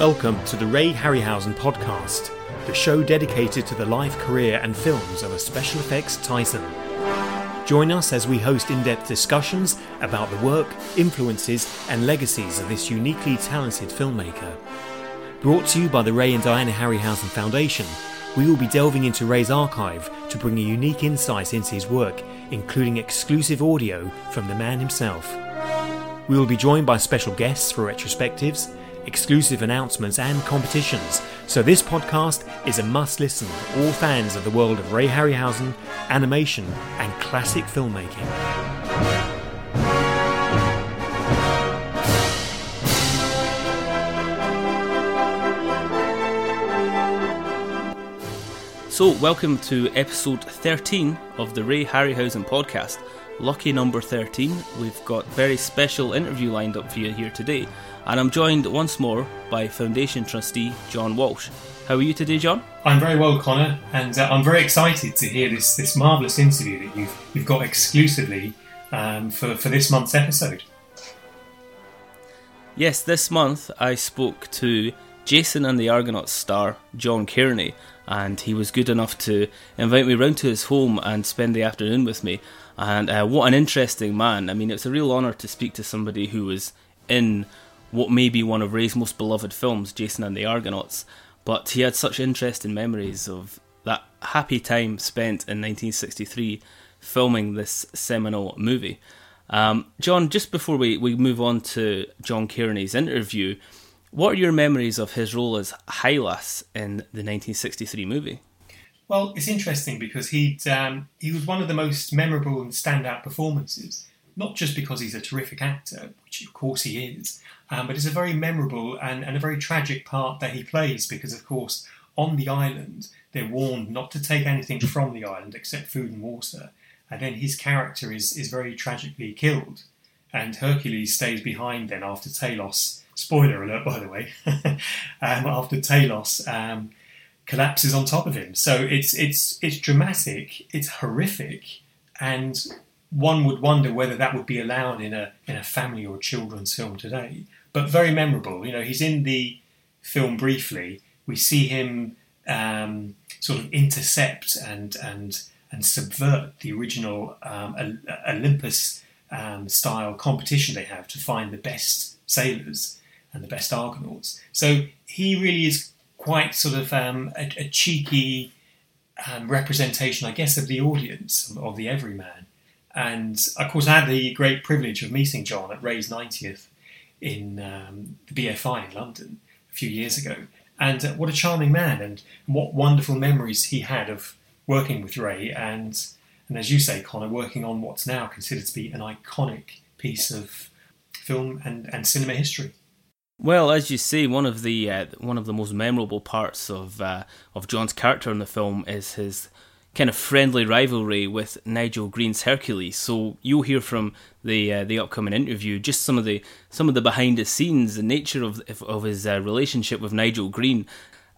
Welcome to the Ray Harryhausen podcast, the show dedicated to the life, career, and films of a special effects titan. Join us as we host in depth discussions about the work, influences, and legacies of this uniquely talented filmmaker. Brought to you by the Ray and Diana Harryhausen Foundation, we will be delving into Ray's archive to bring a unique insight into his work, including exclusive audio from the man himself. We will be joined by special guests for retrospectives exclusive announcements, and competitions. So this podcast is a must listen for all fans of the world of Ray Harryhausen, animation, and classic filmmaking. So, welcome to episode 13 of the Ray Harryhausen podcast. Lucky number 13, we've got very special interview lined up for you here today and I'm joined once more by Foundation Trustee John Walsh. How are you today, John? I'm very well, Connor, and uh, I'm very excited to hear this, this marvellous interview that you've, you've got exclusively um, for, for this month's episode. Yes, this month I spoke to Jason and the Argonauts star John Cairney, and he was good enough to invite me round to his home and spend the afternoon with me. And uh, what an interesting man! I mean, it's a real honour to speak to somebody who was in what may be one of Ray's most beloved films, Jason and the Argonauts. But he had such interesting memories of that happy time spent in 1963 filming this seminal movie. Um, John, just before we, we move on to John Cairney's interview, what are your memories of his role as Hylas in the 1963 movie? Well, it's interesting because he um, he was one of the most memorable and standout performances. Not just because he's a terrific actor, which of course he is, um, but it's a very memorable and, and a very tragic part that he plays because, of course, on the island, they're warned not to take anything from the island except food and water. And then his character is, is very tragically killed. And Hercules stays behind then after Talos, spoiler alert by the way, um, after Talos um, collapses on top of him. So it's, it's, it's dramatic, it's horrific, and one would wonder whether that would be allowed in a, in a family or children's film today but very memorable. You know, he's in the film briefly. We see him um, sort of intercept and and and subvert the original um, Olympus um, style competition they have to find the best sailors and the best Argonauts. So he really is quite sort of um, a, a, cheeky um, representation, I guess, of the audience of the everyman. And of course, I had the great privilege of meeting John at Ray's 90th in um, the BFI in London a few years ago. And uh, what a charming man, and what wonderful memories he had of working with Ray, and and as you say, Connor, working on what's now considered to be an iconic piece of film and, and cinema history. Well, as you say, one of the uh, one of the most memorable parts of uh, of John's character in the film is his kind of friendly rivalry with Nigel Green's Hercules. So you'll hear from the uh, the upcoming interview just some of the some of the behind the scenes, the nature of of his uh, relationship with Nigel Green.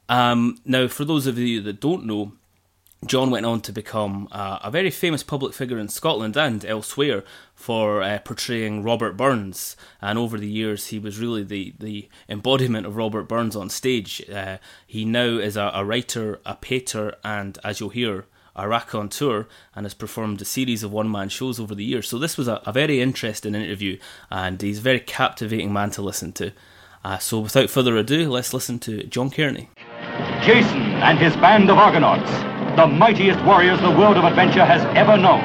Um, now, for those of you that don't know, John went on to become uh, a very famous public figure in Scotland and elsewhere for uh, portraying Robert Burns. And over the years, he was really the, the embodiment of Robert Burns on stage. Uh, he now is a, a, writer, a painter, and as you'll hear, a raconteur and has performed a series of one man shows over the years. So this was a, a, very interesting interview and he's a very captivating man to listen to. Uh, so without further ado, let's listen to John Cairney. Jason and his band of Argonauts, the mightiest warriors the world of adventure has ever known,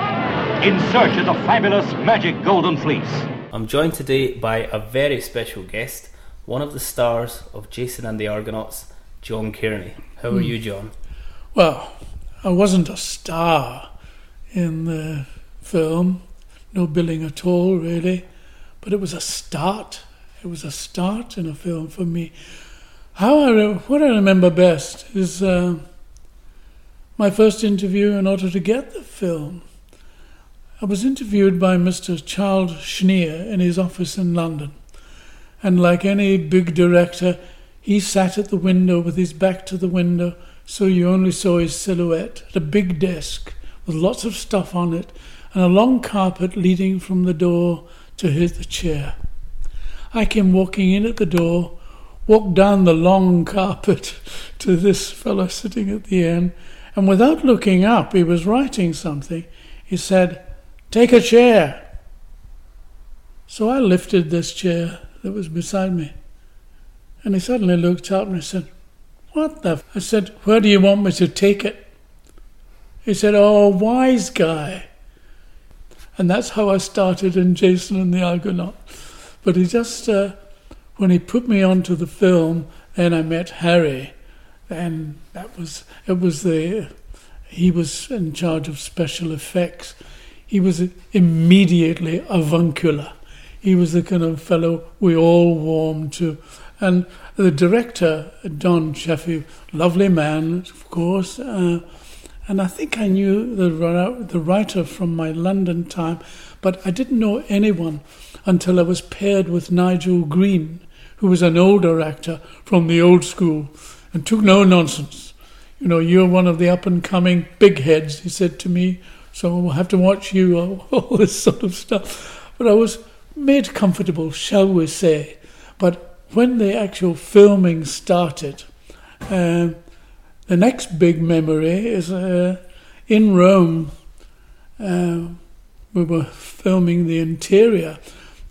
in search of the fabulous magic golden fleece. I'm joined today by a very special guest, one of the stars of Jason and the Argonauts, John Cairney. How are mm. you, John? Well, I wasn't a star in the film, no billing at all, really, but it was a start. It was a start in a film for me. How I, what I remember best is uh, my first interview in order to get the film. I was interviewed by Mr. Charles Schneer in his office in London, and like any big director, he sat at the window with his back to the window so you only saw his silhouette at a big desk with lots of stuff on it and a long carpet leading from the door to his chair. I came walking in at the door walked down the long carpet to this fellow sitting at the end, and without looking up, he was writing something. He said, Take a chair. So I lifted this chair that was beside me. And he suddenly looked up and he said, What the? F-? I said, Where do you want me to take it? He said, Oh, wise guy. And that's how I started in Jason and the Argonaut. But he just, uh, when he put me onto the film, and I met Harry, and that was, it was the, he was in charge of special effects. He was immediately avuncular. He was the kind of fellow we all warmed to. And the director, Don Chaffey, lovely man, of course. Uh, and I think I knew the, the writer from my London time, but I didn't know anyone until I was paired with Nigel Green, who was an older actor from the old school and took no nonsense. You know, you're one of the up and coming big heads, he said to me, so we'll have to watch you, all this sort of stuff. But I was made comfortable, shall we say. But when the actual filming started, uh, the next big memory is uh, in Rome. Uh, we were filming the interior,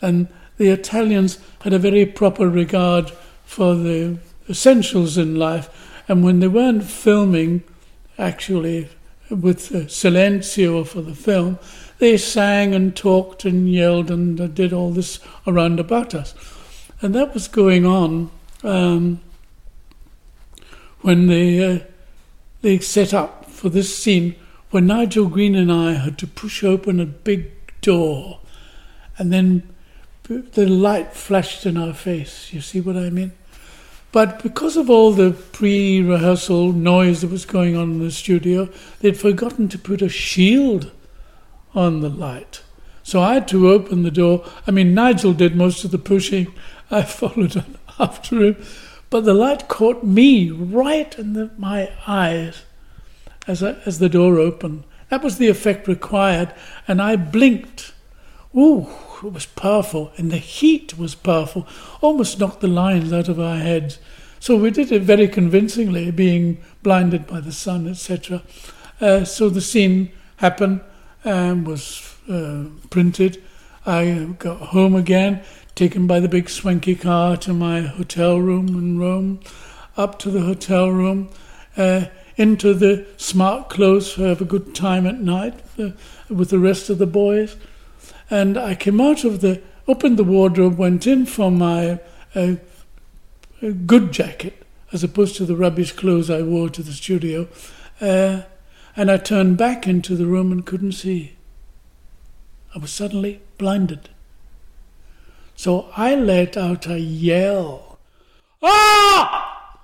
and the Italians had a very proper regard for the essentials in life. And when they weren't filming, actually, with Silenzio for the film, they sang and talked and yelled and did all this around about us. And that was going on um, when they, uh, they set up for this scene when Nigel Green and I had to push open a big door and then the light flashed in our face. You see what I mean? But because of all the pre rehearsal noise that was going on in the studio, they'd forgotten to put a shield on the light. So I had to open the door. I mean, Nigel did most of the pushing. I followed after him. But the light caught me right in the, my eyes as, I, as the door opened. That was the effect required. And I blinked. Ooh, it was powerful. And the heat was powerful. Almost knocked the lines out of our heads. So we did it very convincingly, being blinded by the sun, etc. Uh, so the scene happened and was uh, printed. I got home again, taken by the big swanky car to my hotel room in Rome, up to the hotel room, uh, into the smart clothes to have a good time at night uh, with the rest of the boys. And I came out of the, opened the wardrobe, went in for my uh, good jacket, as opposed to the rubbish clothes I wore to the studio. Uh, and I turned back into the room and couldn't see. I was suddenly blinded. So I let out a yell. Ah!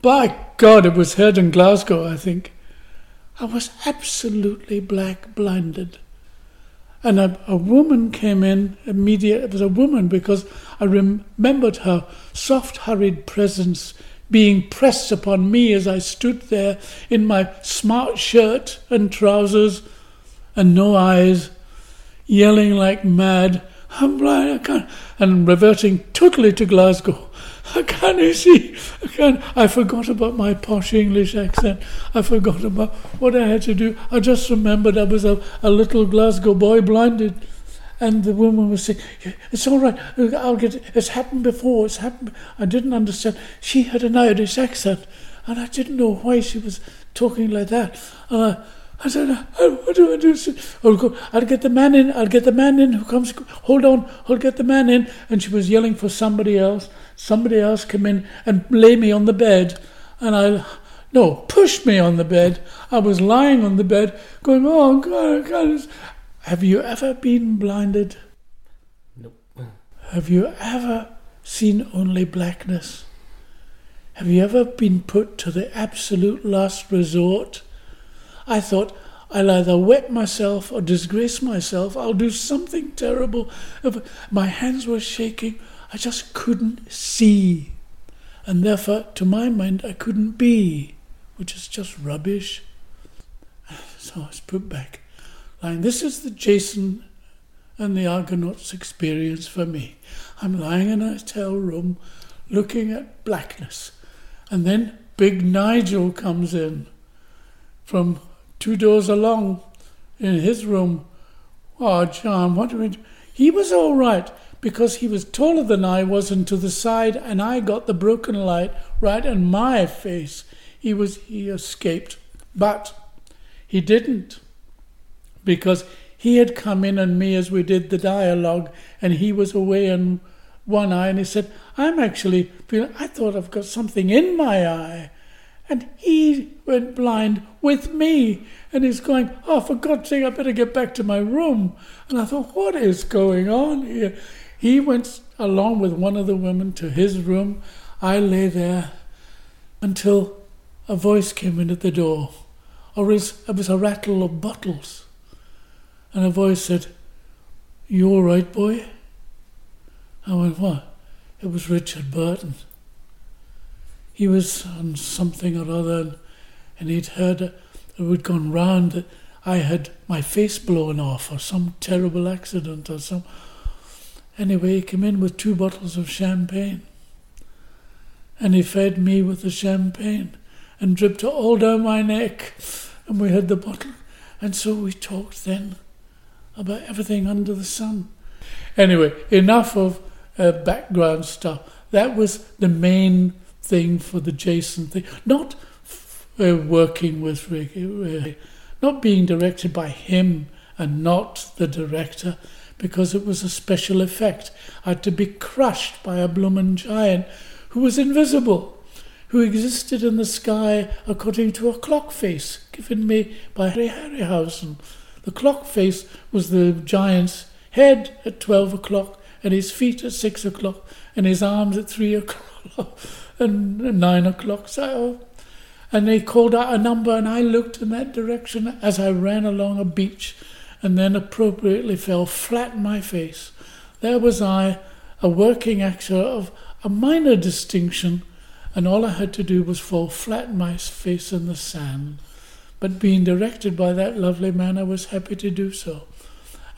By God, it was heard in Glasgow, I think. I was absolutely black blinded. And a, a woman came in immediately. It was a woman because I remembered her soft, hurried presence being pressed upon me as I stood there in my smart shirt and trousers and no eyes, yelling like mad, I'm blind, I can't, and reverting totally to Glasgow. I can't see, I can't, I forgot about my posh English accent. I forgot about what I had to do. I just remembered I was a, a little Glasgow boy blinded. And the woman was saying, "It's all right. I'll get. It. It's happened before. It's happened." I didn't understand. She had an Irish accent, and I didn't know why she was talking like that. And I, I said, oh, "What do I do?" I'll go. I'll get the man in. I'll get the man in who comes. Hold on. I'll get the man in. And she was yelling for somebody else. Somebody else come in and lay me on the bed, and I. No, pushed me on the bed. I was lying on the bed, going, "Oh God, oh, God!" Have you ever been blinded? Nope. Have you ever seen only blackness? Have you ever been put to the absolute last resort? I thought, I'll either wet myself or disgrace myself. I'll do something terrible. My hands were shaking. I just couldn't see. And therefore, to my mind, I couldn't be, which is just rubbish. So I was put back lying. This is the Jason and the Argonauts experience for me. I'm lying in a hotel room, looking at blackness. And then Big Nigel comes in from two doors along in his room. Oh, John, what do we do? He was all right because he was taller than I was and to the side, and I got the broken light right in my face. He was he escaped, but he didn't because he had come in on me as we did the dialogue, and he was away in one eye, and he said, "I'm actually feeling. I thought I've got something in my eye." And he went blind with me. And he's going, Oh, for God's sake, I better get back to my room. And I thought, What is going on here? He went along with one of the women to his room. I lay there until a voice came in at the door, or it was a rattle of bottles. And a voice said, You all right, boy? I went, What? It was Richard Burton. He was on something or other, and he'd heard it had gone round that I had my face blown off, or some terrible accident, or some. Anyway, he came in with two bottles of champagne. And he fed me with the champagne and dripped it all down my neck. And we had the bottle. And so we talked then about everything under the sun. Anyway, enough of uh, background stuff. That was the main thing for the Jason thing. Not uh, working with Rick, uh, not being directed by him and not the director because it was a special effect. I had to be crushed by a bloomin' giant who was invisible, who existed in the sky according to a clock face given me by Harry Harryhausen. The clock face was the giant's head at 12 o'clock and his feet at 6 o'clock and his arms at 3 o'clock and 9 o'clock. So, and they called out a number and I looked in that direction as I ran along a beach and then appropriately fell flat in my face. There was I, a working actor of a minor distinction, and all I had to do was fall flat in my face in the sand. But being directed by that lovely man, I was happy to do so.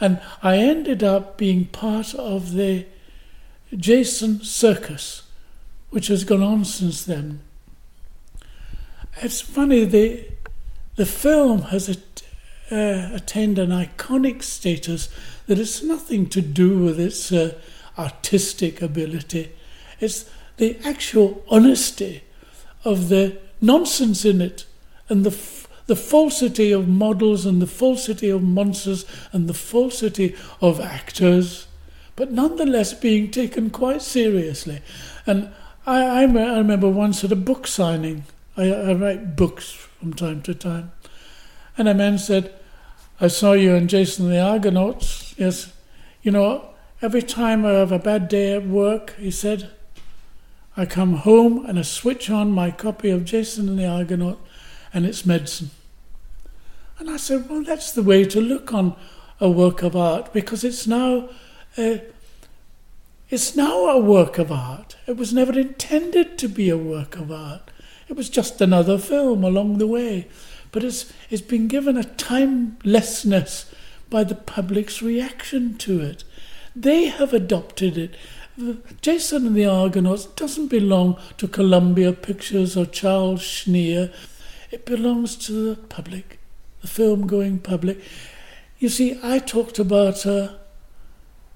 And I ended up being part of the Jason Circus, which has gone on since then. It's funny, the, the film has uh, attained an iconic status that it's nothing to do with its uh, artistic ability. It's the actual honesty of the nonsense in it and the the falsity of models and the falsity of monsters and the falsity of actors, but nonetheless being taken quite seriously. And I, I, I remember once at a book signing, I, I write books from time to time, and a man said, I saw you in Jason and the Argonauts. Yes. You know, every time I have a bad day at work, he said, I come home and I switch on my copy of Jason and the Argonaut and it's medicine. And I said, well, that's the way to look on a work of art because it's now, uh, it's now a work of art. It was never intended to be a work of art. It was just another film along the way but it's, it's been given a timelessness by the public's reaction to it. They have adopted it. Jason and the Argonauts doesn't belong to Columbia Pictures or Charles Schneer. It belongs to the public, the film going public. You see, I talked about uh,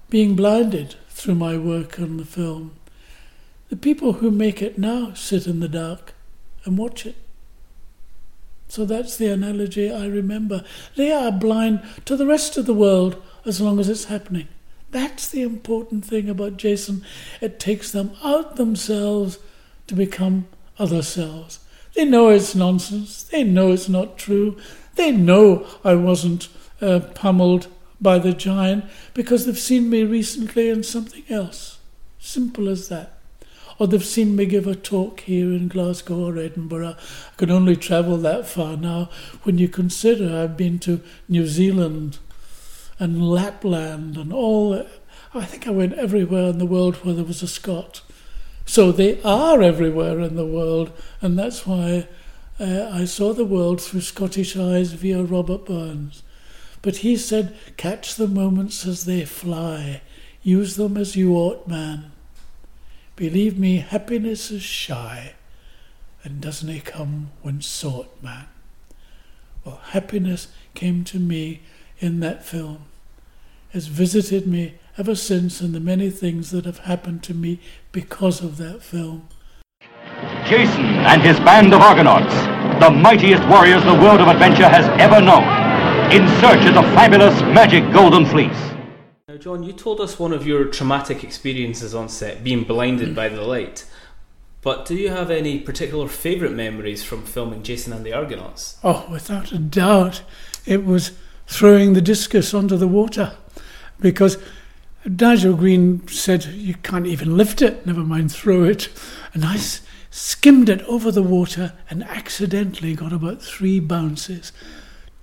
being blinded through my work on the film. The people who make it now sit in the dark and watch it. So that's the analogy I remember. They are blind to the rest of the world as long as it's happening. That's the important thing about Jason. It takes them out themselves to become other selves. They know it's nonsense. They know it's not true. They know I wasn't uh, pummeled by the giant because they've seen me recently in something else. Simple as that or they've seen me give a talk here in Glasgow or Edinburgh. I can only travel that far now when you consider I've been to New Zealand and Lapland and all. I think I went everywhere in the world where there was a Scot. So they are everywhere in the world, and that's why uh, I saw the world through Scottish eyes via Robert Burns. But he said, Catch the moments as they fly, use them as you ought, man. Believe me, happiness is shy, and doesn't it come when sought, man? Well, happiness came to me in that film. It's visited me ever since, and the many things that have happened to me because of that film. Jason and his band of Argonauts, the mightiest warriors the world of adventure has ever known, in search of the fabulous magic golden fleece. Now, John, you told us one of your traumatic experiences on set, being blinded by the light. But do you have any particular favourite memories from filming Jason and the Argonauts? Oh, without a doubt, it was throwing the discus onto the water because Nigel Green said, You can't even lift it, never mind throw it. And I s- skimmed it over the water and accidentally got about three bounces,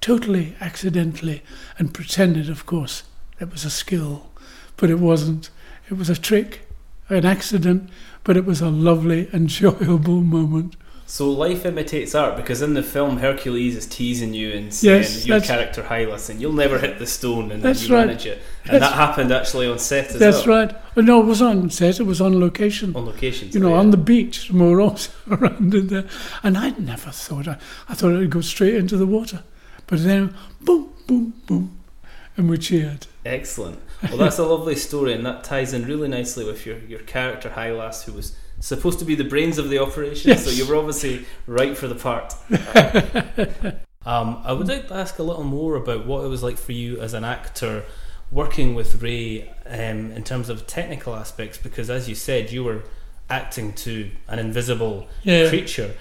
totally accidentally, and pretended, of course, it was a skill. But it wasn't. It was a trick, an accident, but it was a lovely, enjoyable moment. So life imitates art because in the film Hercules is teasing you and saying Yes, your character Hylas and you'll never hit the stone and then you right. manage it. And That's- that happened actually on set as That's well. That's right. Oh, no, it was on set, it was on location. On location. you know, sorry, on the beach, more also around in there. And I'd never thought, I, I thought it would go straight into the water. But then, boom, boom, boom, and we cheered. Excellent. Well, that's a lovely story, and that ties in really nicely with your, your character Hylas, who was supposed to be the brains of the operation. Yes. So you were obviously right for the part. um, I would like to ask a little more about what it was like for you as an actor working with Ray um, in terms of technical aspects, because as you said, you were acting to an invisible Yeah. creature.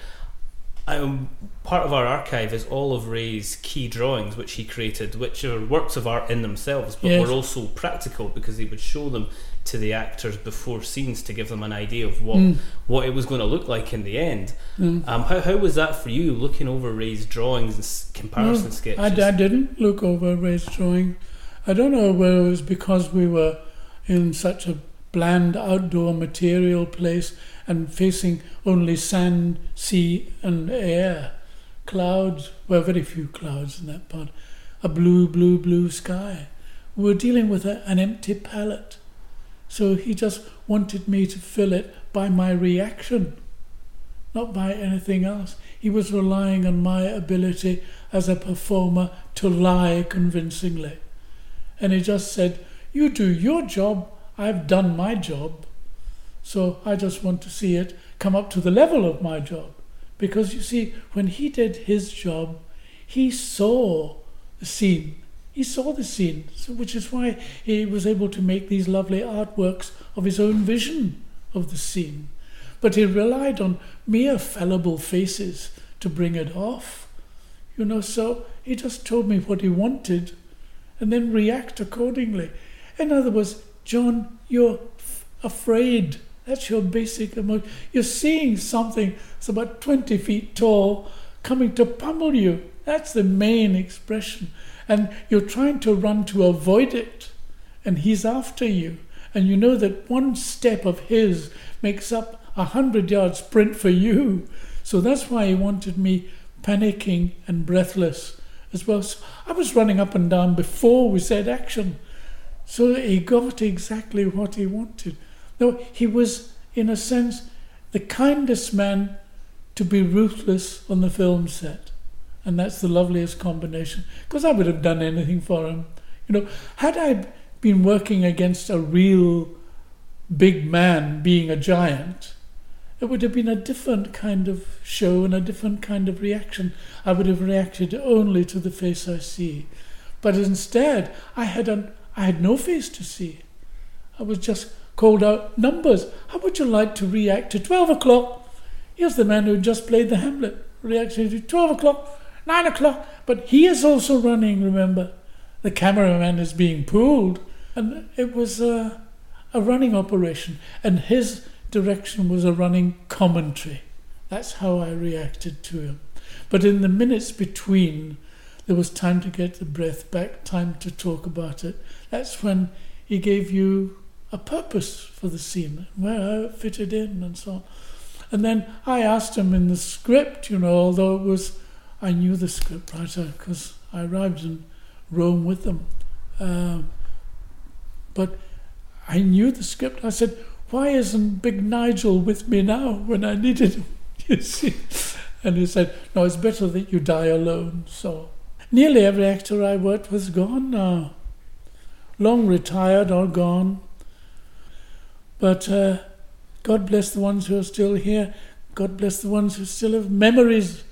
Um, part of our archive is all of Ray's key drawings, which he created, which are works of art in themselves, but Yes. were also practical because he would show them to the actors before scenes to give them an idea of what Mm. what it was going to look like in the end. Mm. Um, how how was that for you, looking over Ray's drawings and comparison No, sketches? I, I didn't look over Ray's drawing. I don't know whether it was because we were in such a bland outdoor material place and facing only sand, sea, and air. Clouds, well, very few clouds in that part. A blue, blue, blue sky. We were dealing with a, an empty palette. So he just wanted me to fill it by my reaction, not by anything else. He was relying on my ability as a performer to lie convincingly. And he just said, You do your job, I've done my job. So I just want to see it come up to the level of my job. Because you see, when he did his job, he saw the scene. He saw the scene, so which is why he was able to make these lovely artworks of his own vision of the scene. But he relied on mere fallible faces to bring it off. You know, so he just told me what he wanted and then react accordingly. In other words, John, you're f- afraid. That's your basic emotion. You're seeing something that's about 20 feet tall coming to pummel you. That's the main expression. And you're trying to run to avoid it. And he's after you. And you know that one step of his makes up a hundred yard sprint for you. So that's why he wanted me panicking and breathless as well. So I was running up and down before we said action. So that he got exactly what he wanted. No, he was, in a sense, the kindest man to be ruthless on the film set. And that's the loveliest combination. Because I would have done anything for him. You know, had I been working against a real big man being a giant, it would have been a different kind of show and a different kind of reaction. I would have reacted only to the face I see. But instead, I had, an, I had no face to see. I was just called out numbers. How would you like to react to 12 o'clock? Here's the man who just played the Hamlet, reacting to 12 o'clock, 9 o'clock. But he is also running, remember. The cameraman is being pulled. And it was a, a running operation. And his direction was a running commentary. That's how I reacted to him. But in the minutes between, there was time to get the breath back, time to talk about it. That's when he gave you a purpose for the scene, where it fitted in, and so on. And then I asked him in the script, you know, although it was, I knew the script writer because I arrived in Rome with them. Um, but I knew the script. I said, why isn't Big Nigel with me now when I needed him? You see? And he said, no, it's better that you die alone. So nearly every actor I worked with is gone now. Long retired or gone. But uh, God bless the ones who are still here. God bless the ones who still have memories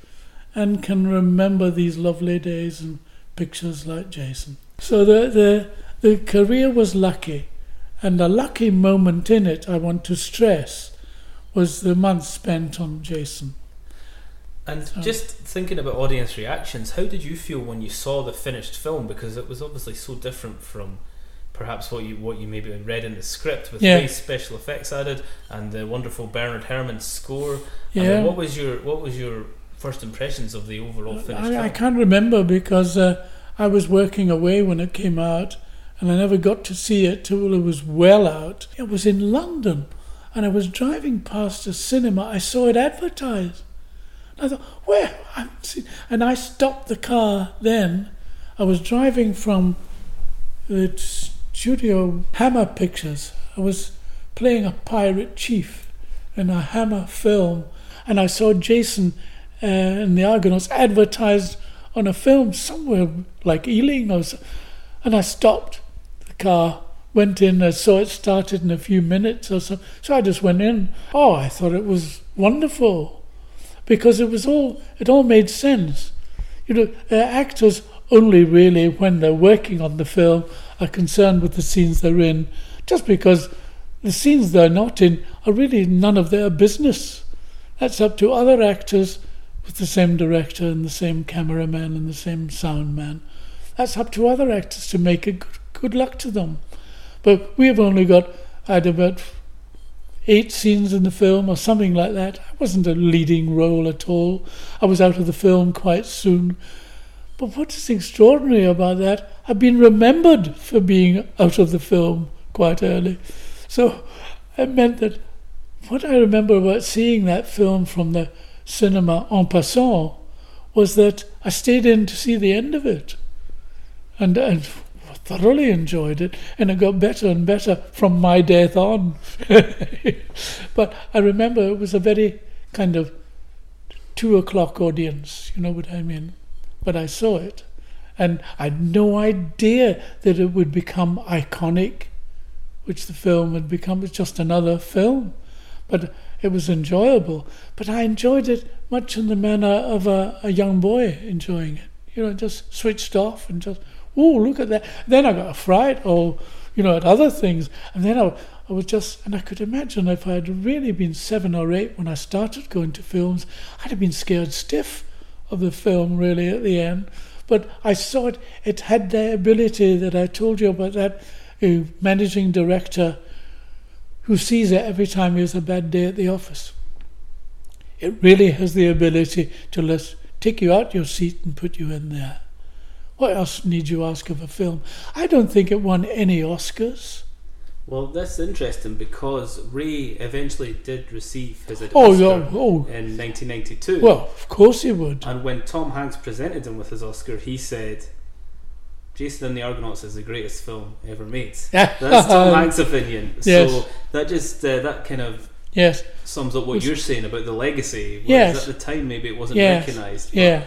and can remember these lovely days and pictures like Jason. So the, the, the career was lucky. And a lucky moment in it, I want to stress, was the months spent on Jason. And just thinking about audience reactions, how did you feel when you saw the finished film? Because it was obviously so different from perhaps what you what you maybe read in the script with Yeah. special effects added and the wonderful Bernard Herrmann score. I Yeah. mean, what was your what was your first impressions of the overall finished I, I can't remember because uh, I was working away when it came out, and I never got to see it till it was well out. It was in London, and I was driving past a cinema. I saw it advertised. I thought, where? I. And I stopped the car. Then I was driving from the studio Hammer Pictures. I was playing a pirate chief in a Hammer film, and I saw Jason uh, and the Argonauts advertised on a film somewhere like Ealing or so. And I stopped the car, went in, I saw it started in a few minutes or so. So I just went in. Oh, I thought it was wonderful because it was all, it all made sense. You know, uh, actors only really, when they're working on the film, are concerned with the scenes they're in, just because the scenes they're not in are really none of their business. That's up to other actors with the same director and the same cameraman and the same sound man. That's up to other actors to make it. Good, good luck to them. But we've only got, I had about eight scenes in the film or something like that. I wasn't a leading role at all. I was out of the film quite soon. But what is extraordinary about that, I've been remembered for being out of the film quite early. So it meant that what I remember about seeing that film from the cinema en passant was that I stayed in to see the end of it and, and thoroughly enjoyed it, and it got better and better from my death on. but I remember it was a very kind of two o'clock audience, you know what I mean? But I saw it, and I had no idea that it would become iconic, which the film had become. It's just another film, but it was enjoyable. But I enjoyed it much in the manner of a, a young boy enjoying it. You know, just switched off and just, oh, look at that. Then I got a fright, or you know, at other things, and then I, I was just, and I could imagine if I had really been seven or eight when I started going to films, I'd have been scared stiff of the film really at the end. But I saw it, it had the ability that I told you about that uh, managing director who sees it every time he has a bad day at the office. It really has the ability to let, take you out your seat and put you in there. What else need you ask of a film? I don't think it won any Oscars. Well, that's interesting because Ray eventually did receive his Oh, Oscar yeah, oh. in 1992. Well, of course he would. And when Tom Hanks presented him with his Oscar, he said, Jason and the Argonauts is the greatest film ever made. That's Tom Hanks' opinion. Yes. So that just, uh, that kind of Yes, sums up what Was- you're saying about the legacy. Yes. at the time, maybe it wasn't yes, recognised. yeah,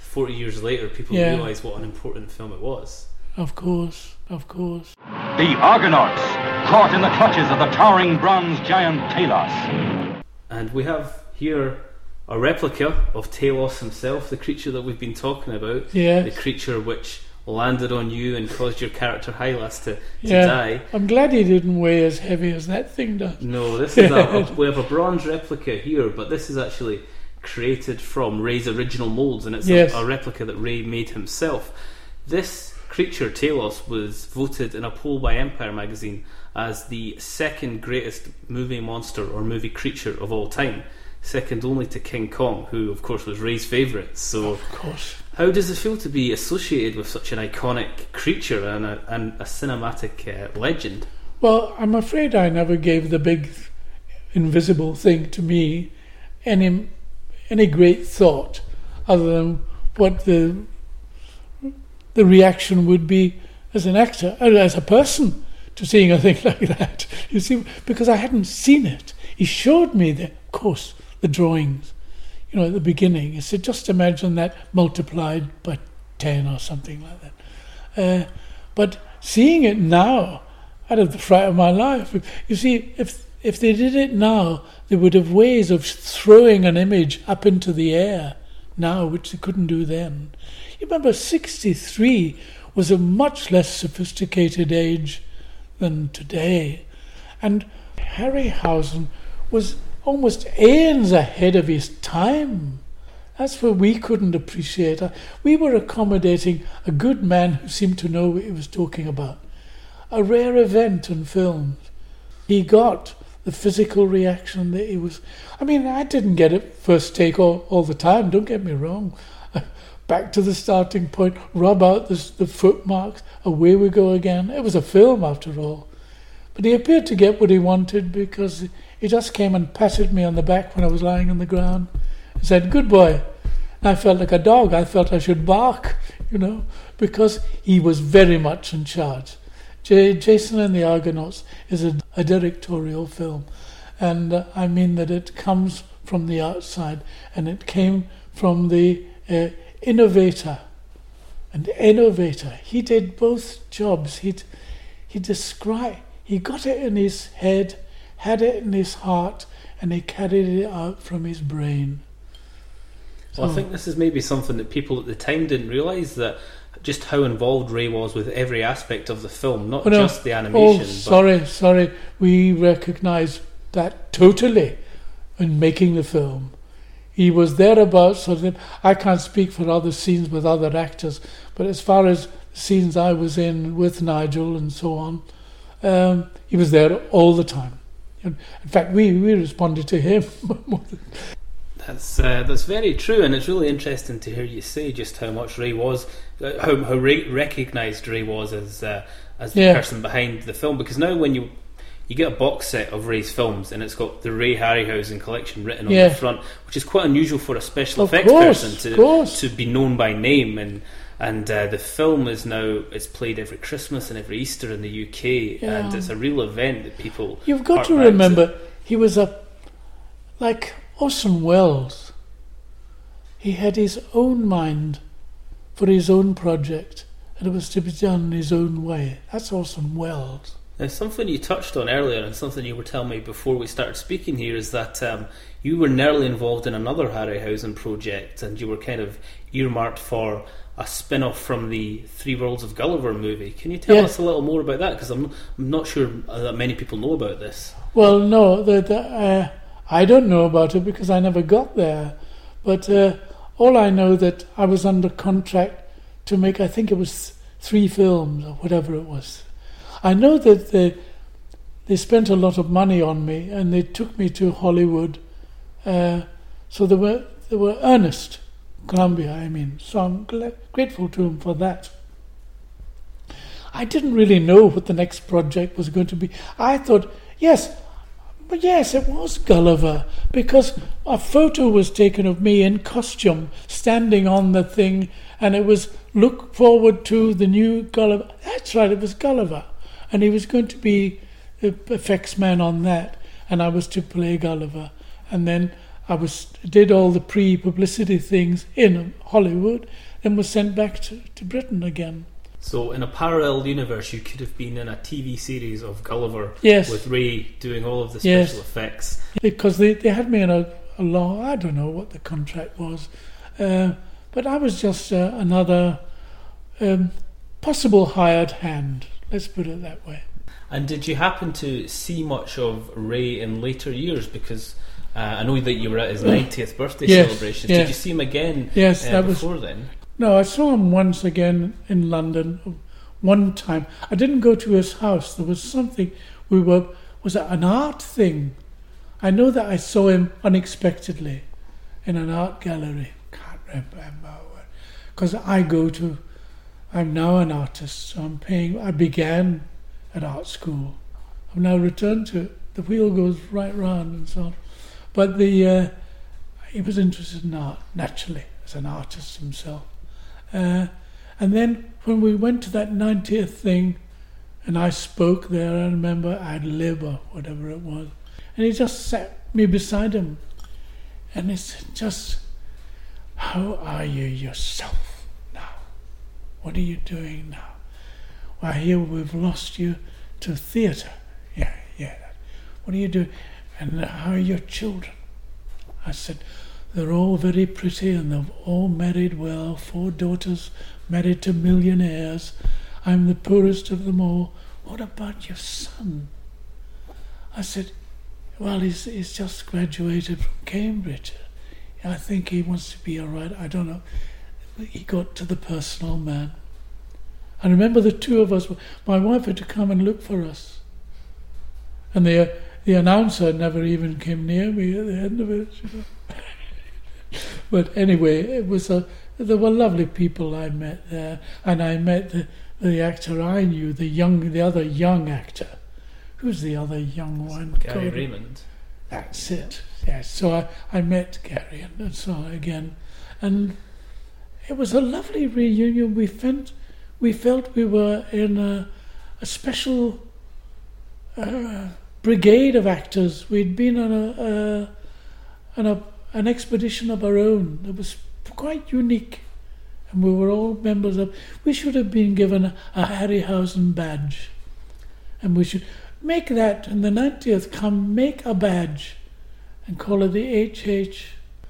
40 years later, people Yeah. realise what an important film it was. of course, of course. The Argonauts, caught in the clutches of the towering bronze giant Talos. And we have here a replica of Talos himself, the creature that we've been talking about. Yes. The creature which landed on you and caused your character Hylas to, to Yeah, die. I'm glad he didn't weigh as heavy as that thing does. No, this is a, a- we have a bronze replica here, but this is actually created from Ray's original molds, and it's Yes. a, a replica that Ray made himself. This creature, Talos, was voted in a poll by Empire magazine as the second greatest movie monster or movie creature of all time, second only to King Kong, who of course was Ray's favourite. So, Of course. how does it feel to be associated with such an iconic creature and a, and a cinematic uh, legend? Well, I'm afraid I never gave the big invisible thing to me any any great thought other than what the the reaction would be as an actor, uh, as a person, to seeing a thing like that. You see, because I hadn't seen it. He showed me the, of course, the drawings. You know, at the beginning, he said, just imagine that multiplied by ten or something like that. Uh, but seeing it now, out of the fright of my life, you see, if if they did it now, they would have ways of throwing an image up into the air now, which they couldn't do then. You remember, 63 was a much less sophisticated age than today. And Harryhausen was almost aeons ahead of his time. That's what we couldn't appreciate. Uh, we were accommodating a good man who seemed to know what he was talking about. A rare event in films. He got the physical reaction that he was. I mean, I didn't get it first take all, all the time, don't get me wrong. Back to the starting point, rub out the, the footmarks, away we go again. It was a film after all. But he appeared to get what he wanted because he just came and patted me on the back when I was lying on the ground and said, Good boy. And I felt like a dog. I felt I should bark, you know, because he was very much in charge. Jason and the Argonauts is a, a directorial film, and uh, I mean that it comes from the outside, and it came from the uh, innovator and innovator. He did both jobs. He he described. He got it in his head, had it in his heart, and he carried it out from his brain. Well, I think this is maybe something that people at the time didn't realise that just how involved Ray was with every aspect of the film, not oh, no. just the animation. Oh, sorry, sorry. We recognise that totally in making the film. He was thereabouts, so that I can't speak for other scenes with other actors, but as far as scenes I was in with Nigel and so on, um, he was there all the time. In fact, we, we responded to him That's uh, that's very true, and it's really interesting to hear you say just how much Ray was, uh, how how Ray recognised Ray was as uh, as the yeah. person behind the film. Because now when you you get a box set of Ray's films, and it's got the Ray Harryhausen collection written on yeah. the front, which is quite unusual for a special of effects course, person to to be known by name and. And uh, the film is now it's played every Christmas and every Easter in the UK, yeah. and it's a real event that people. You've got to remember, he was a like Orson Welles, he had his own mind for his own project, and it was to be done in his own way. That's Orson Welles. Now, something you touched on earlier, and something you were telling me before we started speaking here, is that um, you were nearly involved in another Harryhausen project, and you were kind of earmarked for a spin off from the Three Worlds of Gulliver movie. Can you tell us a little more about that? Because I'm, I'm, not sure that many people know about this. Well, no, the, the, uh, I don't know about it because I never got there. But uh, all I know that I was under contract to make, I think it was three films or whatever it was. I know that they, they spent a lot of money on me and they took me to Hollywood. Uh, so they were, they were earnest, Columbia, I mean. So I'm grateful to them for that. I didn't really know what the next project was going to be. I thought, yes, but yes, it was Gulliver, because a photo was taken of me in costume standing on the thing, and it was look forward to the new Gulliver. That's right, it was Gulliver. And he was going to be effects man on that, and I was to play Gulliver. And then I was did all the pre publicity things in Hollywood, and was sent back to, to Britain again. So, in a parallel universe, you could have been in a TV series of Gulliver yes. with Ray doing all of the special yes. effects. Because they, they had me in a, a long, I don't know what the contract was, uh, but I was just uh, another um, possible hired hand, let's put it that way. And did you happen to see much of Ray in later years? Because uh, I know that you were at his 90th birthday yes, celebration. Yes. Did you see him again yes, uh, that before was, then? No, I saw him once again in London. One time, I didn't go to his house. There was something we were was it an art thing. I know that I saw him unexpectedly in an art gallery. Can't remember because I go to. I'm now an artist, so I'm paying. I began at art school. I've now returned to it. The wheel goes right round and so on. But the uh, he was interested in art naturally as an artist himself. Uh, and then when we went to that 90th thing, and I spoke there. I remember ad lib or whatever it was, and he just sat me beside him, and it's just, how are you yourself now? What are you doing now? Well, here we've lost you to theatre. Yeah, yeah. What are you doing? And how are your children? I said, they're all very pretty and they've all married well, four daughters married to millionaires. I'm the poorest of them all. What about your son? I said, Well, he's, he's just graduated from Cambridge. I think he wants to be all right. I don't know. He got to the personal man. I remember the two of us, my wife had to come and look for us. And the, the announcer never even came near me at the end of it. You know. But anyway, it was a, there were lovely people I met there, and I met the, the actor I knew, the young, the other young actor. Who's the other young one? Gary Raymond. That's it. Yes. So I, I met Gary and, and so on again, and it was a lovely reunion. We felt we felt we were in a, a special uh, brigade of actors. We'd been on a, a, on a an expedition of our own. that was quite unique and we were all members of. We should have been given a, a Harryhausen badge, and we should make that in the 90th come make a badge and call it the HH.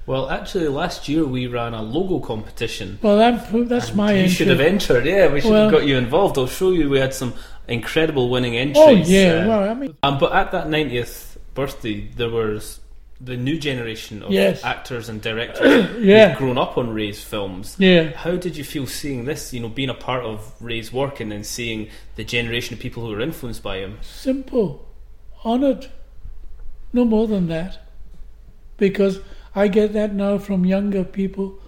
Well, actually, last year we ran a logo competition. Well, that, that's my. You entry. should have entered. Yeah, we should Well- have got you involved. I'll show you. We had some incredible winning entries. Oh yeah, uh, well, I mean, Um, but at that 90th birthday, there was the new generation of Yes. actors and directors Yeah. grown up on Ray's films. yeah. How did you feel seeing this, you know, being a part of Ray's work and then seeing the generation of people who were influenced by him? Simple, honoured, no more than that, because I get that now from younger people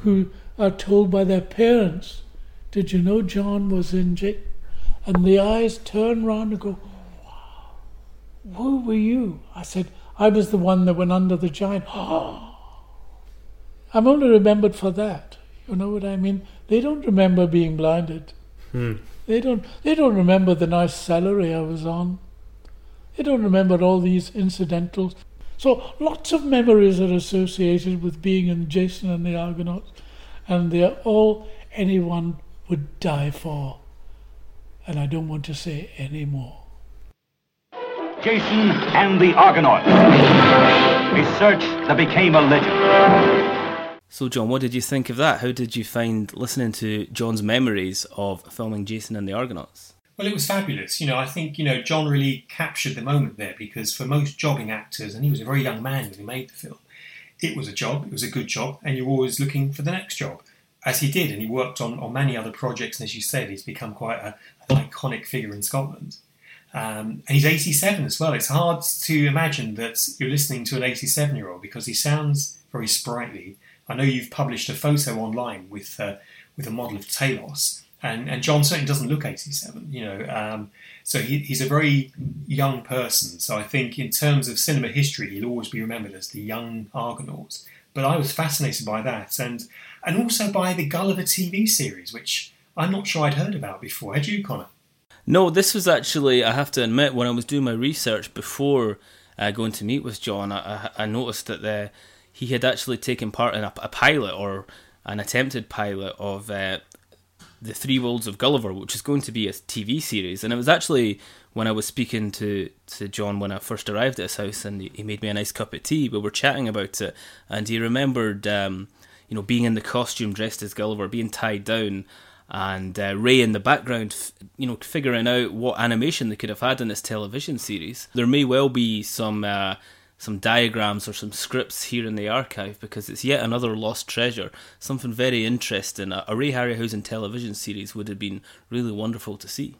who are told by their parents, "Did you know John was in J?" And the eyes turn round and go, "Wow, who were you?" I said, "I was the one that went under the giant." I'm only remembered for that. You know what I mean? They don't remember being blinded. Hmm. They don't. They don't remember the nice salary I was on. They don't remember all these incidentals. So lots of memories are associated with being in Jason and the Argonauts, and they're all anyone would die for. And I don't want to say any more. Jason and the Argonauts. A search that became a legend. So, John, what did you think of that? How did you find listening to John's memories of filming Jason and the Argonauts? Well, it was fabulous. You know, I think, you know, John really captured the moment there because for most jobbing actors, and he was a very young man when he made the film, it was a job, it was a good job, and you're always looking for the next job. As he did, and he worked on, on many other projects, and as you said, he's become quite a, an iconic figure in Scotland. Um, and he's 87 as well. It's hard to imagine that you're listening to an 87 year old because he sounds very sprightly. I know you've published a photo online with uh, with a model of Talos, and, and John certainly doesn't look 87. You know, um, so he, he's a very young person. So I think in terms of cinema history, he'll always be remembered as the young Argonaut. But I was fascinated by that, and and also by the Gulliver TV series, which I'm not sure I'd heard about before. Had you, Connor? No, this was actually, I have to admit, when I was doing my research before uh, going to meet with John, I, I noticed that the, he had actually taken part in a, a pilot or an attempted pilot of uh, the Three Worlds of Gulliver, which is going to be a TV series. And it was actually when I was speaking to, to John when I first arrived at his house, and he, he made me a nice cup of tea. We were chatting about it, and he remembered, um, you know, being in the costume dressed as Gulliver, being tied down, and uh, Ray in the background, you know, figuring out what animation they could have had in this television series. There may well be some. Uh, some diagrams or some scripts here in the archive because it's yet another lost treasure. Something very interesting. A, a Ray Harryhausen television series would have been really wonderful to see.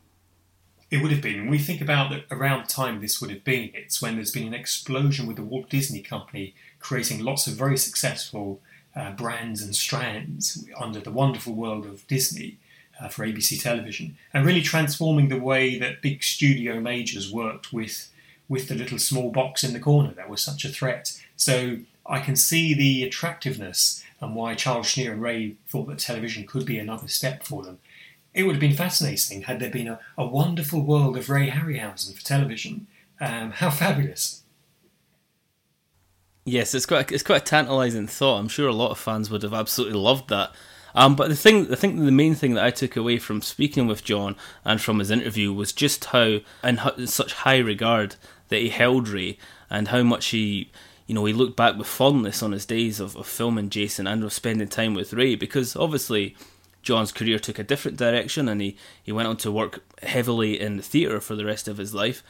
It would have been. When we think about around time this would have been, it's when there's been an explosion with the Walt Disney Company creating lots of very successful uh, brands and strands under the wonderful world of Disney uh, for ABC television, and really transforming the way that big studio majors worked with with the little small box in the corner that was such a threat. So I can see the attractiveness and why Charles Schneer and Ray thought that television could be another step for them. it would have been fascinating had there been a, a wonderful world of Ray Harryhausen for television. Um, how fabulous! Yes, it's quite it's quite a tantalising thought. I'm sure a lot of fans would have absolutely loved that. Um, but the thing, I think the main thing that I took away from speaking with John and from his interview was just how, in such high regard, that he held Ray and how much he, you know, he looked back with fondness on his days of, of filming Jason and of spending time with Ray because obviously John's career took a different direction and he, he went on to work heavily in the theatre for the rest of his life.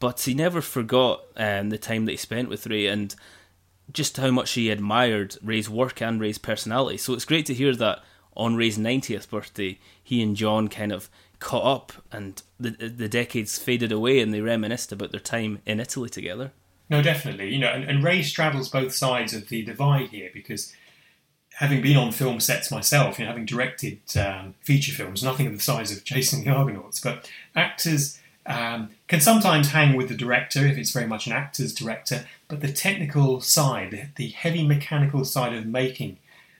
But he never forgot um, the time that he spent with Ray and just how much he admired Ray's work and Ray's personality. So it's great to hear that on Ray's 90th birthday, he and John kind of caught up and the, the decades faded away and they reminisced about their time in Italy together. No, definitely. You know, and, and Ray straddles both sides of the divide here because having been on film sets myself, you know, having directed um, feature films, nothing of the size of Jason the Argonauts, but actors um, can sometimes hang with the director if it's very much an actor's director, but the technical side, the, heavy mechanical side of making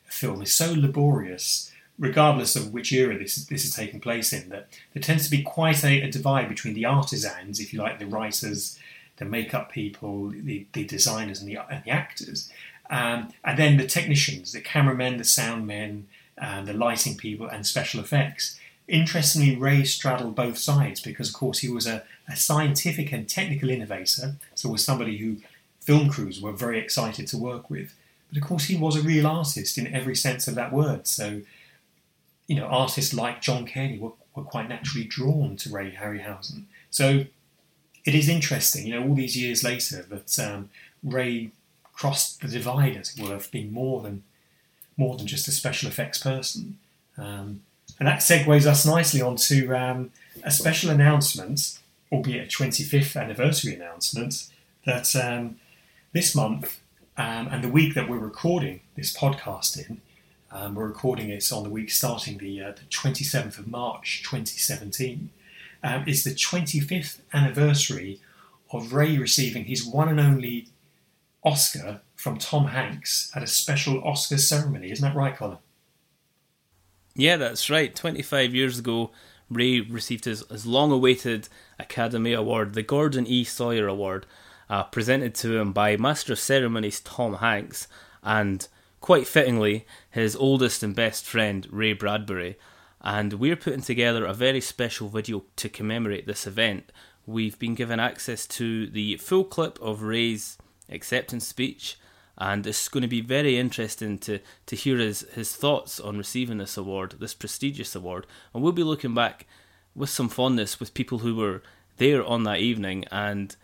a film is so laborious, regardless of which era this, this is taking place in, that there tends to be quite a, a divide between the artisans, if you like, the writers, the makeup people, the, the designers, and the, and the actors, um, and then the technicians, the cameramen, the sound men, uh, the lighting people, and special effects. Interestingly, Ray straddled both sides because, of course, he was a, a scientific and technical innovator, so was somebody who film crews were very excited to work with. But of course, he was a real artist in every sense of that word. So, you know, artists like John Cairney were, were quite naturally drawn to Ray Harryhausen. So, it is interesting, you know, all these years later that um, Ray crossed the divide, as it were, of being more than more than just a special effects person. Um, and that segues us nicely onto um, a special announcement, albeit a 25th anniversary announcement, that um, this month um, and the week that we're recording this podcast in, um, we're recording it on the week starting the, uh, the 27th of March 2017, um, is the 25th anniversary of Ray receiving his one and only Oscar from Tom Hanks at a special Oscar ceremony. Isn't that right, Colin? Yeah, that's right. 25 years ago, Ray received his, his long awaited Academy Award, the Gordon E. Sawyer Award, uh, presented to him by Master of Ceremonies Tom Hanks and, quite fittingly, his oldest and best friend, Ray Bradbury. And we're putting together a very special video to commemorate this event. We've been given access to the full clip of Ray's acceptance speech and it's going to be very interesting to, to hear his, his thoughts on receiving this award, this prestigious award. And we'll be looking back with some fondness with people who were there on that evening. And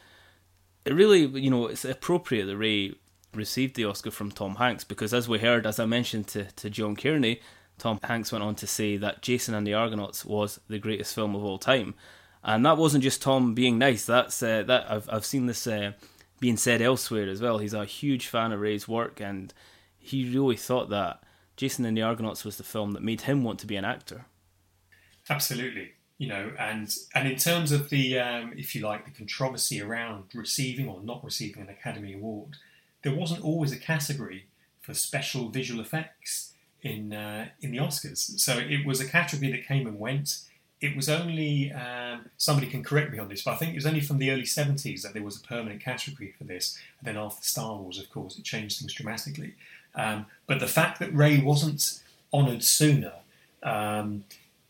it really, you know, it's appropriate that Ray received the Oscar from Tom Hanks because, as we heard, as I mentioned to, to John Cairney, Tom Hanks went on to say that Jason and the Argonauts was the greatest film of all time. And that wasn't just Tom being nice. That's uh, that I've I've seen this uh, being said elsewhere as well. He's a huge fan of Ray's work, and he really thought that Jason and the Argonauts was the film that made him want to be an actor. Absolutely, you know, and and in terms of the, um, if you like, the controversy around receiving or not receiving an Academy Award, there wasn't always a category for special visual effects in uh, in the Oscars. So it was a category that came and went it was only um, somebody can correct me on this, but I think it was only from the early 70s that there was a permanent category for this. And then after Star Wars, of course, it changed things dramatically. Um, but the fact that Ray wasn't honoured sooner, um,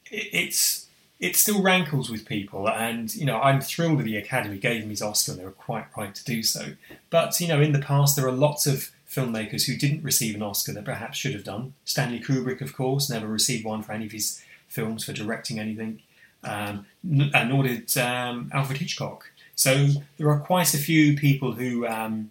it, it's it still rankles with people. And you know, I'm thrilled that the Academy gave him his Oscar, and they were quite right to do so. But you know, in the past, there are lots of filmmakers who didn't receive an Oscar that perhaps should have done. Stanley Kubrick, of course, never received one for any of his films for directing anything, um, uh, nor did um, Alfred Hitchcock. So there are quite a few people who um,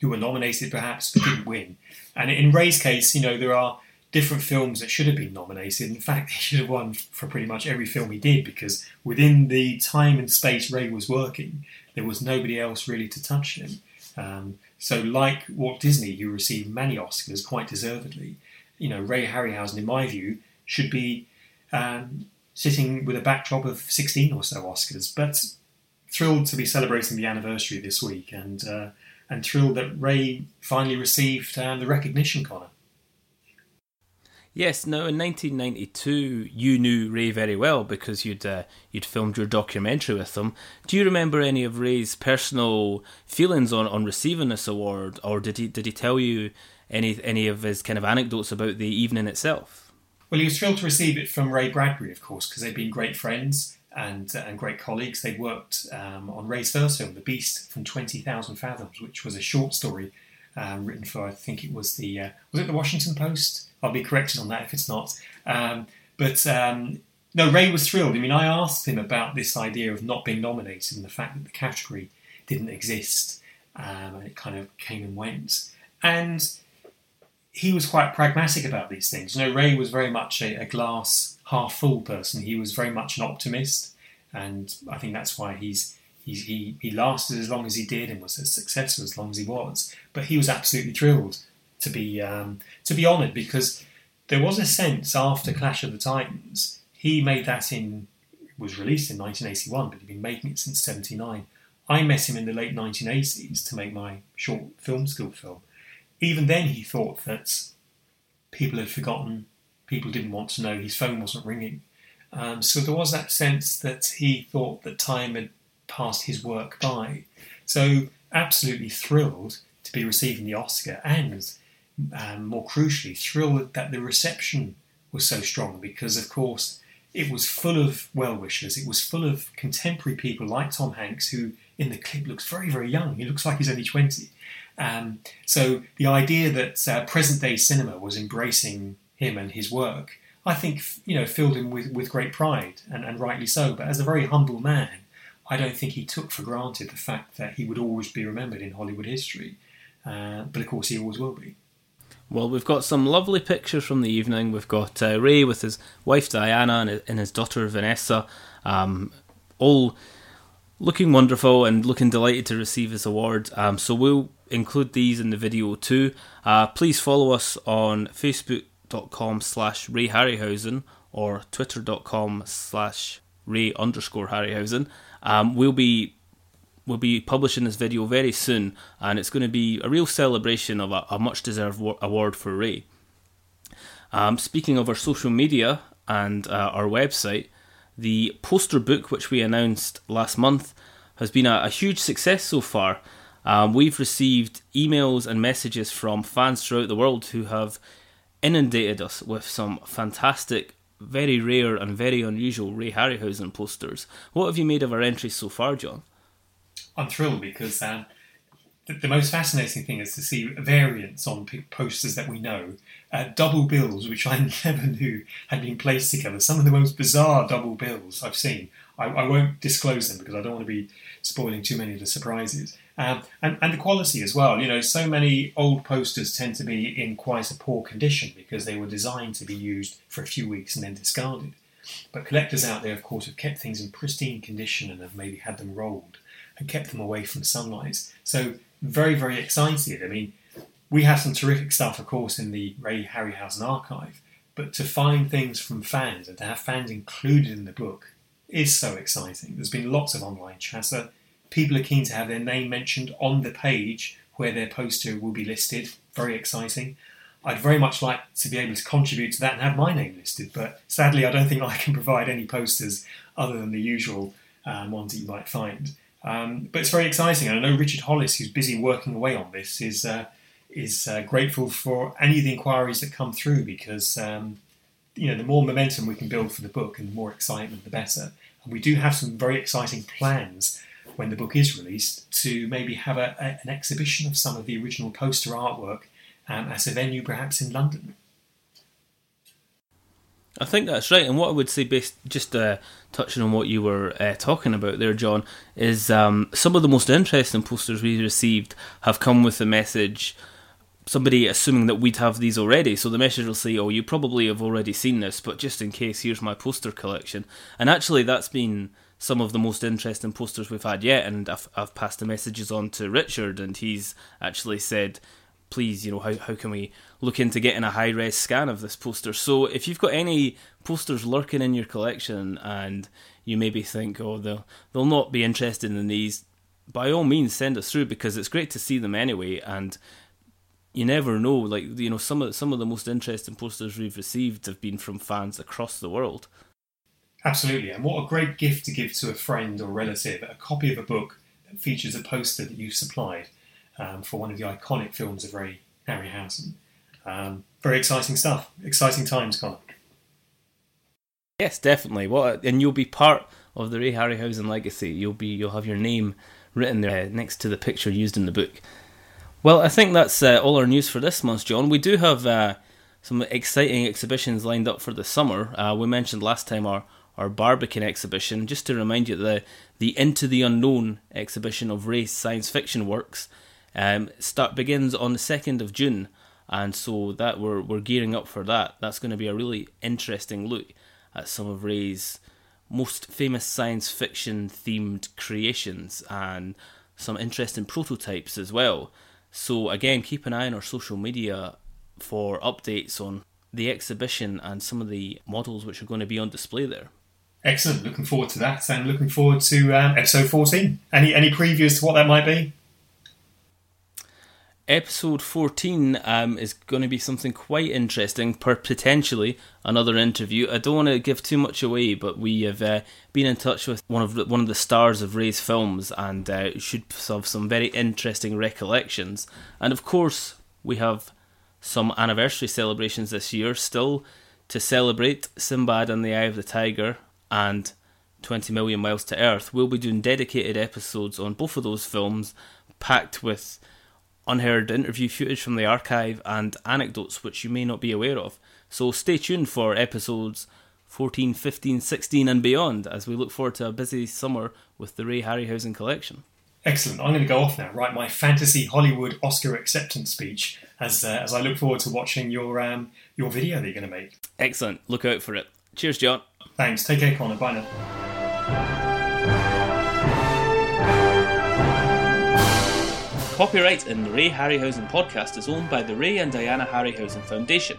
who were nominated perhaps but didn't win. And in Ray's case, you know, there are different films that should have been nominated. In fact, he should have won for pretty much every film he did because within the time and space Ray was working, there was nobody else really to touch him. Um, so, like Walt Disney, who received many Oscars quite deservedly, you know, Ray Harryhausen, in my view, should be um, sitting with a backdrop of 16 or so Oscars. But thrilled to be celebrating the anniversary this week and uh, and thrilled that Ray finally received um, the recognition, Connor. Yes, no. In 1992, you knew Ray very well because you'd uh, you'd filmed your documentary with him. Do you remember any of Ray's personal feelings on, on receiving this award, or did he did he tell you any any of his kind of anecdotes about the evening itself? Well, he was thrilled to receive it from Ray Bradbury, of course, because they'd been great friends and uh, and great colleagues. They'd worked um, on Ray's first film, The Beast from Twenty Thousand Fathoms, which was a short story um, written for I think it was the uh, was it the Washington Post I'll be corrected on that if it's not. Um, but um, no, Ray was thrilled. I mean, I asked him about this idea of not being nominated and the fact that the category didn't exist, um, and it kind of came and went. And he was quite pragmatic about these things. You know, Ray was very much a, a glass half full person. He was very much an optimist, and I think that's why he's. He, he lasted as long as he did and was as successful as long as he was. But he was absolutely thrilled to be um, to be honoured because there was a sense after Clash of the Titans he made that in was released in 1981 but he'd been making it since 79 I met him in the late 1980s to make my short film school film even then he thought that people had forgotten people didn't want to know his phone wasn't ringing um, so there was that sense that he thought that time had passed his work by so absolutely thrilled to be receiving the Oscar and um, more crucially, thrilled that the reception was so strong because, of course, it was full of well wishers. It was full of contemporary people like Tom Hanks, who in the clip looks very, very young. He looks like he's only 20. Um, so the idea that uh, present day cinema was embracing him and his work, I think, you know, filled him with, with great pride, and, and rightly so. But as a very humble man, I don't think he took for granted the fact that he would always be remembered in Hollywood history. Uh, but of course, he always will be. Well, we've got some lovely pictures from the evening. We've got uh, Ray with his wife Diana and his daughter Vanessa, um, all looking wonderful and looking delighted to receive his award. Um, so we'll include these in the video too. Uh, please follow us on facebook.com slash Ray Harryhausen or twitter.com slash Ray underscore Harryhausen. Um, we'll be we'll be publishing this video very soon, and it's going to be a real celebration of a, a much deserved award for Ray. Um, speaking of our social media and uh, our website, the poster book, which we announced last month, has been a, a huge success so far. Um, we've received emails and messages from fans throughout the world who have inundated us with some fantastic, very rare, and very unusual Ray Harryhausen posters. What have you made of our entries so far, John? I'm thrilled because um, the, the, most fascinating thing is to see variants on posters that we know, uh, double bills which I never knew had been placed together. Some of the most bizarre double bills I've seen. I, I won't disclose them because I don't want to be spoiling too many of the surprises. Um, and, and the quality as well. You know, so many old posters tend to be in quite a poor condition because they were designed to be used for a few weeks and then discarded. But collectors out there, of course, have kept things in pristine condition and have maybe had them rolled and kept them away from sunlight. So very, very excited. I mean, we have some terrific stuff, of course, in the Ray Harryhausen archive, but to find things from fans and to have fans included in the book is so exciting. There's been lots of online chatter. People are keen to have their name mentioned on the page where their poster will be listed. Very exciting. I'd very much like to be able to contribute to that and have my name listed, but sadly, I don't think I can provide any posters other than the usual um, ones that you might find. Um, but it's very exciting, and I know Richard Hollis, who's busy working away on this, is uh, is uh, grateful for any of the inquiries that come through because um, you know the more momentum we can build for the book and the more excitement, the better. And we do have some very exciting plans when the book is released to maybe have a, a, an exhibition of some of the original poster artwork um, at a venue, perhaps in London. I think that's right. And what I would say, based just uh, touching on what you were uh, talking about there, John, is um, some of the most interesting posters we received have come with the message. Somebody assuming that we'd have these already, so the message will say, "Oh, you probably have already seen this, but just in case, here's my poster collection." And actually, that's been some of the most interesting posters we've had yet. And I've, I've passed the messages on to Richard, and he's actually said, please, you know, how, how can we look into getting a high res scan of this poster? So if you've got any posters lurking in your collection and you maybe think, oh, they'll, they'll not be interested in these, by all means send us through because it's great to see them anyway. And you never know. Like you know, some of some of the most interesting posters we've received have been from fans across the world. Absolutely, and what a great gift to give to a friend or relative a copy of a book that features a poster that you've supplied um, for one of the iconic films of Ray Harryhausen. Um, very exciting stuff. Exciting times, Connor. Yes, definitely. What and you'll be part of the Ray Harryhausen legacy. You'll be you'll have your name written there uh, next to the picture used in the book. Well, I think that's uh, all our news for this month, John. We do have uh, some exciting exhibitions lined up for the summer. Uh, we mentioned last time our, our Barbican exhibition. Just to remind you, the the Into the Unknown exhibition of Ray's science fiction works um, start begins on the second of June, and so that we're we're gearing up for that. That's going to be a really interesting look at some of Ray's most famous science fiction themed creations and some interesting prototypes as well. So, again, keep an eye on our social media for updates on the exhibition and some of the models which are going to be on display there. Excellent. Looking forward to that and looking forward to um, episode 14. Any, any previews to what that might be? episode 14 um, is going to be something quite interesting, per potentially another interview. I don't want to give too much away, but we have uh, been in touch with one of the, one of the stars of Ray's films, and uh, should have some very interesting recollections. And of course, we have some anniversary celebrations this year still to celebrate Sinbad and the Eye of the Tiger and 20 Million Miles to Earth. We'll be doing dedicated episodes on both of those films, packed with unheard interview footage from the archive, and anecdotes which you may not be aware of. So stay tuned for episodes 14, 15, 16, and beyond as we look forward to a busy summer with the Ray Harryhausen collection. Excellent. I'm going to go off now. Write my fantasy Hollywood Oscar acceptance speech as uh, as I look forward to watching your um, your video that you're going to make. Excellent. Look out for it. Cheers, John. Thanks. Take care, Connor. Bye now. Copyright in the Ray Harryhausen podcast is owned by the Ray and Diana Harryhausen Foundation,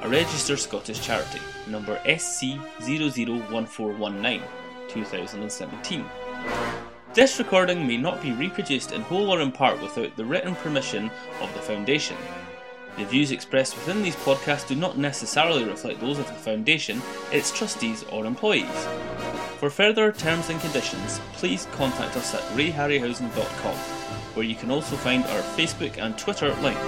a registered Scottish charity, number SC001419, 2017. This recording may not be reproduced in whole or in part without the written permission of the Foundation. The views expressed within these podcasts do not necessarily reflect those of the Foundation, its trustees, or employees. For further terms and conditions, please contact us at rayharryhausen.com where you can also find our Facebook and Twitter links.